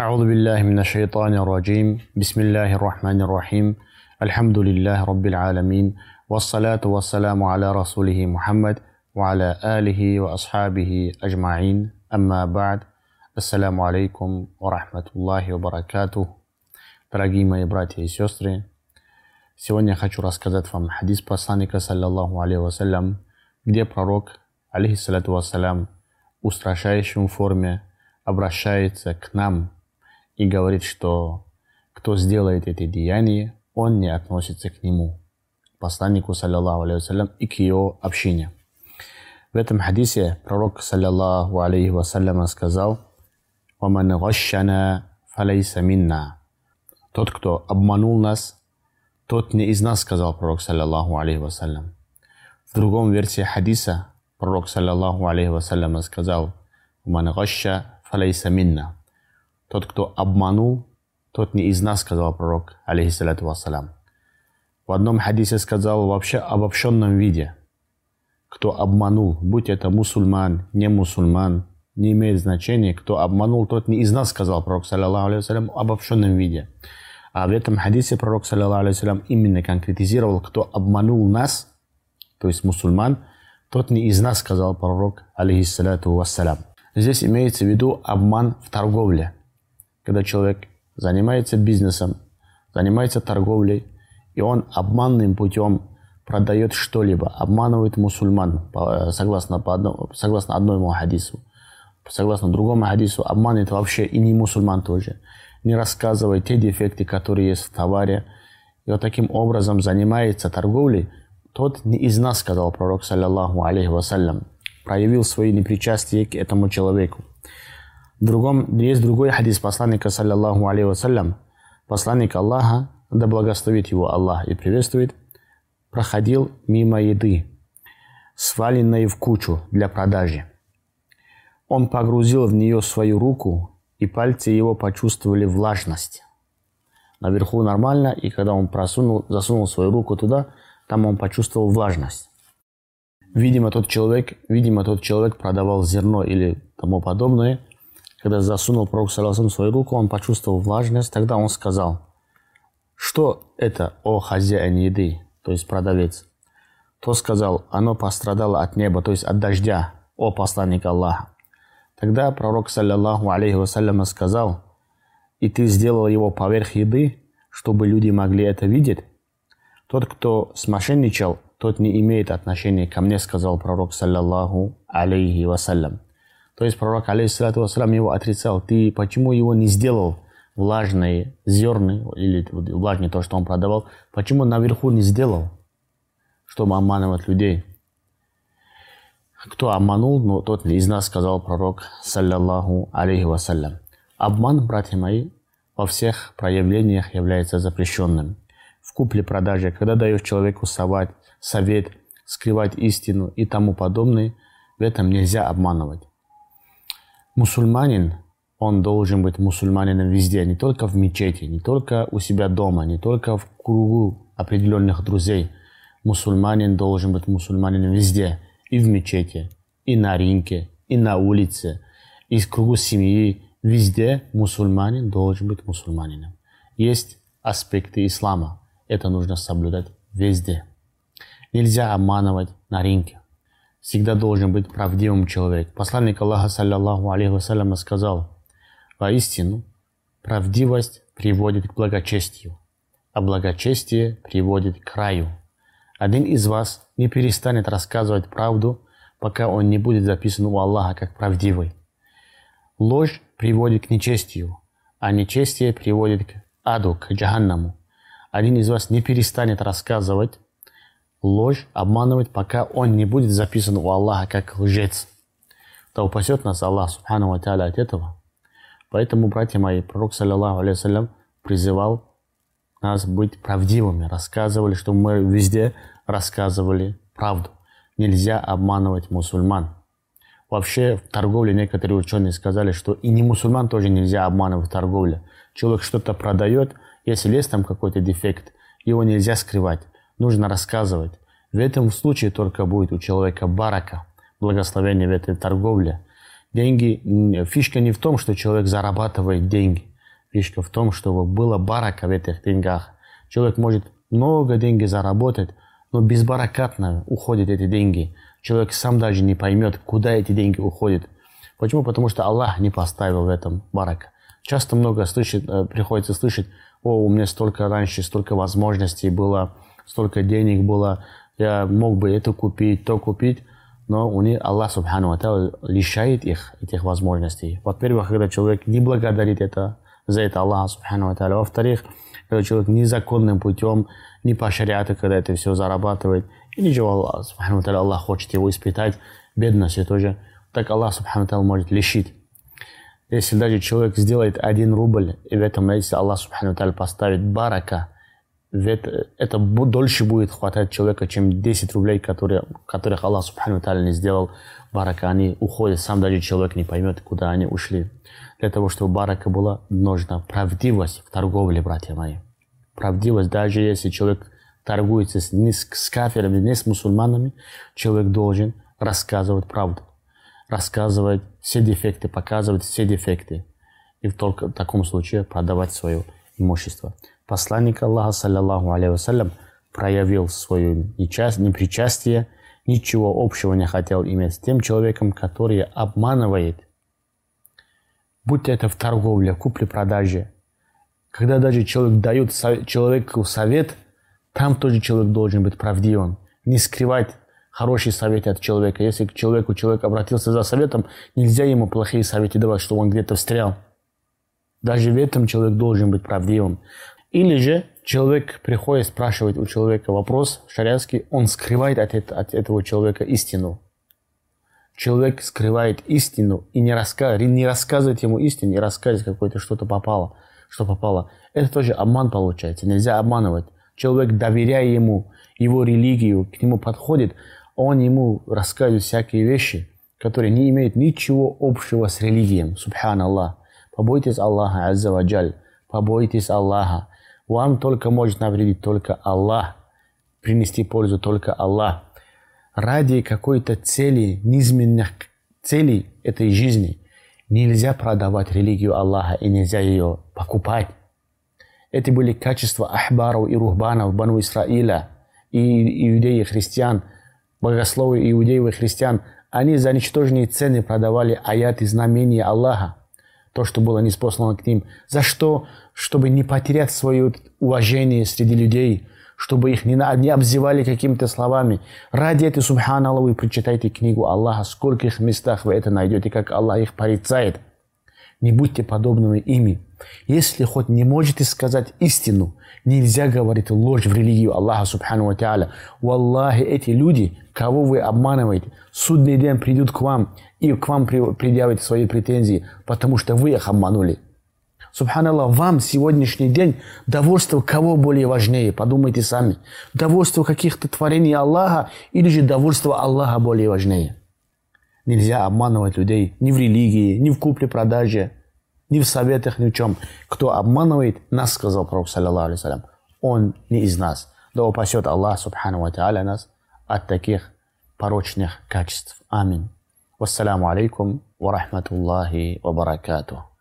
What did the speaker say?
أعوذ بالله من الشيطان الرجيم بسم الله الرحمن الرحيم الحمد لله رب العالمين والصلاة والسلام على رسوله محمد وعلى آله وأصحابه أجمعين أما بعد السلام عليكم ورحمة الله وبركاته Дорогие мои братья и сестры, сегодня я хочу рассказать вам хадис посланника, саллаллаху алейхи вассалям, где пророк, алейхиссалату вассалям, в устрашающем форме обращается к нам И говорит, что кто сделает эти деяния, он не относится к нему, посланнику, саллаллаху алейхи и к его общине. В этом хадисе пророк, саллаллаху алейхи вассалям, сказал, «Ваман гашшана фалейса минна». Тот, кто обманул нас, тот не из нас, сказал пророк, саллаллаху алейхи вассалям. В другом версии хадиса пророк, саллаллаху алейхи вассалям, сказал, «Ман гашша фалейса минна». Тот, кто обманул, тот не из нас, сказал пророк, алейхиссалату вассалям. В одном хадисе сказал вообще обобщенном виде. Кто обманул, будь это мусульман, не мусульман, не имеет значения. Кто обманул, тот не из нас, сказал пророк, саллаллаху алейхи вассалям, в обобщенном виде. А в этом хадисе пророк, саллаллаху алейхи именно конкретизировал, кто обманул нас, то есть мусульман, тот не из нас, сказал пророк, алейхиссалату вассалям. Здесь имеется в виду обман в торговле. Когда человек занимается бизнесом, занимается торговлей, и он обманным путем продает что-либо, обманывает мусульман, согласно, по одному, согласно одному хадису. Согласно другому хадису, обманывает вообще и не мусульман тоже не рассказывает те дефекты, которые есть в товаре. И вот таким образом занимается торговлей, тот не из нас, сказал пророк, саллаллаху алейхи вассалям, проявил свои непричастие к этому человеку. В другом, есть другой хадис посланника, саллаллаху алейхи вассалям, посланник Аллаха, да благословит его Аллах и приветствует, проходил мимо еды, сваленной в кучу для продажи. Он погрузил в нее свою руку и пальцы его почувствовали влажность. Наверху нормально, и когда он просунул, засунул свою руку туда, там он почувствовал влажность. Видимо, тот человек, видимо, тот человек продавал зерно или тому подобное. Когда засунул пророк Саласам свою руку, он почувствовал влажность. Тогда он сказал, что это, о хозяин еды, то есть продавец. То сказал, оно пострадало от неба, то есть от дождя, о посланник Аллаха. Тогда пророк, саллиллаху алейхи вассалям, сказал, «И ты сделал его поверх еды, чтобы люди могли это видеть? Тот, кто смошенничал, тот не имеет отношения ко мне», сказал пророк, саллиллаху алейхи вассалям. То есть пророк, алейхиссалату вассалям, его отрицал. Ты почему его не сделал влажные зерны, или влажные то, что он продавал, почему наверху не сделал, чтобы обманывать людей? Кто обманул, но тот из нас сказал пророк, саллаллаху алейхи вассалям. Обман, братья мои, во всех проявлениях является запрещенным. В купле-продаже, когда даешь человеку совать, совет, скрывать истину и тому подобное, в этом нельзя обманывать. Мусульманин, он должен быть мусульманином везде, не только в мечети, не только у себя дома, не только в кругу определенных друзей. Мусульманин должен быть мусульманином везде – и в мечети, и на рынке, и на улице, и в кругу семьи. Везде мусульманин должен быть мусульманином. Есть аспекты ислама. Это нужно соблюдать везде. Нельзя обманывать на рынке. Всегда должен быть правдивым человек. Посланник Аллаха, саллаллаху алейхи сказал, воистину, правдивость приводит к благочестию, а благочестие приводит к раю. Один из вас не перестанет рассказывать правду, пока он не будет записан у Аллаха как правдивый. Ложь приводит к нечестию, а нечестие приводит к аду, к джаханнаму. Один из вас не перестанет рассказывать ложь, обманывать, пока он не будет записан у Аллаха как лжец. Да упасет нас Аллах, субхану ва от этого. Поэтому, братья мои, пророк, саллиллаху алейhi призывал нас быть правдивыми, рассказывали, что мы везде рассказывали правду. Нельзя обманывать мусульман. Вообще в торговле некоторые ученые сказали, что и не мусульман тоже нельзя обманывать в торговле. Человек что-то продает, если есть там какой-то дефект, его нельзя скрывать, нужно рассказывать. В этом случае только будет у человека барака, благословение в этой торговле. Деньги, фишка не в том, что человек зарабатывает деньги. Фишка в том, чтобы было барака в этих деньгах. Человек может много денег заработать, но безбаракатно уходят эти деньги. Человек сам даже не поймет, куда эти деньги уходят. Почему? Потому что Аллах не поставил в этом барака. Часто много слышит, э, приходится слышать, о, у меня столько раньше, столько возможностей было, столько денег было, я мог бы это купить, то купить, но у них Аллах Субхану лишает их этих возможностей. Во-первых, когда человек не благодарит это, за это Аллах Субхану Во-вторых, когда человек незаконным путем, не по шариату, когда это все зарабатывает, и ничего Аллах Субхану Аллах хочет его испытать, бедностью тоже, так Аллах Субхану может лишить. Если даже человек сделает один рубль, и в этом месте Аллах Субхану поставит барака, это, это дольше будет хватать человека, чем 10 рублей, которые, которых Аллах Субхану Ва не сделал барака. Они уходят, сам даже человек не поймет, куда они ушли. Для того, чтобы барака была, нужна правдивость в торговле, братья мои. Правдивость, даже если человек торгуется с, не с, с кафирами, не с мусульманами, человек должен рассказывать правду рассказывать все дефекты, показывать все дефекты. И только в таком случае продавать свое имущество. Посланник Аллаха, саллиллаху алейхи проявил свое непричастие, ничего общего не хотел иметь с тем человеком, который обманывает. Будь это в торговле, купле-продаже. Когда даже человек дает человеку совет, там тоже человек должен быть правдивым. Не скрывать хороший совет от человека. Если к человеку человек обратился за советом, нельзя ему плохие советы давать, что он где-то встрял. Даже в этом человек должен быть правдивым. Или же человек приходит, спрашивает у человека вопрос шариатский, он скрывает от, это, от этого человека истину. Человек скрывает истину и не, раска... не рассказывает ему истину, не рассказывает какое-то что-то попало, что попало. Это тоже обман получается. Нельзя обманывать. Человек, доверяя ему, его религию, к нему подходит, он ему рассказывает всякие вещи, которые не имеют ничего общего с религией. Субханаллах. Побойтесь Аллаха, Азза Ваджаль. Побойтесь Аллаха. Вам только может навредить только Аллах. Принести пользу только Аллах. Ради какой-то цели, низменных целей этой жизни нельзя продавать религию Аллаха и нельзя ее покупать. Это были качества ахбаров и рухбанов Бану Исраиля и иудеи, христиан – богословы иудеев и христиан, они за ничтожные цены продавали аяты знамения Аллаха, то, что было неспослано к ним. За что? Чтобы не потерять свое уважение среди людей, чтобы их не, не обзывали какими-то словами. Ради этого, субханаллах, вы прочитайте книгу Аллаха, скольких местах вы это найдете, как Аллах их порицает. Не будьте подобными ими. Если хоть не можете сказать истину, нельзя говорить ложь в религию Аллаха Субхану Та'аля. Валлахи, эти люди, кого вы обманываете, судный день придут к вам и к вам предъявят свои претензии, потому что вы их обманули. Субханаллах, вам сегодняшний день довольство кого более важнее? Подумайте сами. Довольство каких-то творений Аллаха или же довольство Аллаха более важнее? Нельзя обманывать людей ни в религии, ни в купле-продаже, ни в советах, ни в чем. Кто обманывает, нас сказал Пророк, саллиллаху алейhi он не из нас. Да упасет Аллах, субхану ва та'аля, нас от таких порочных качеств. Аминь. Вассаламу алейкум ва рахматуллахи ва баракатух.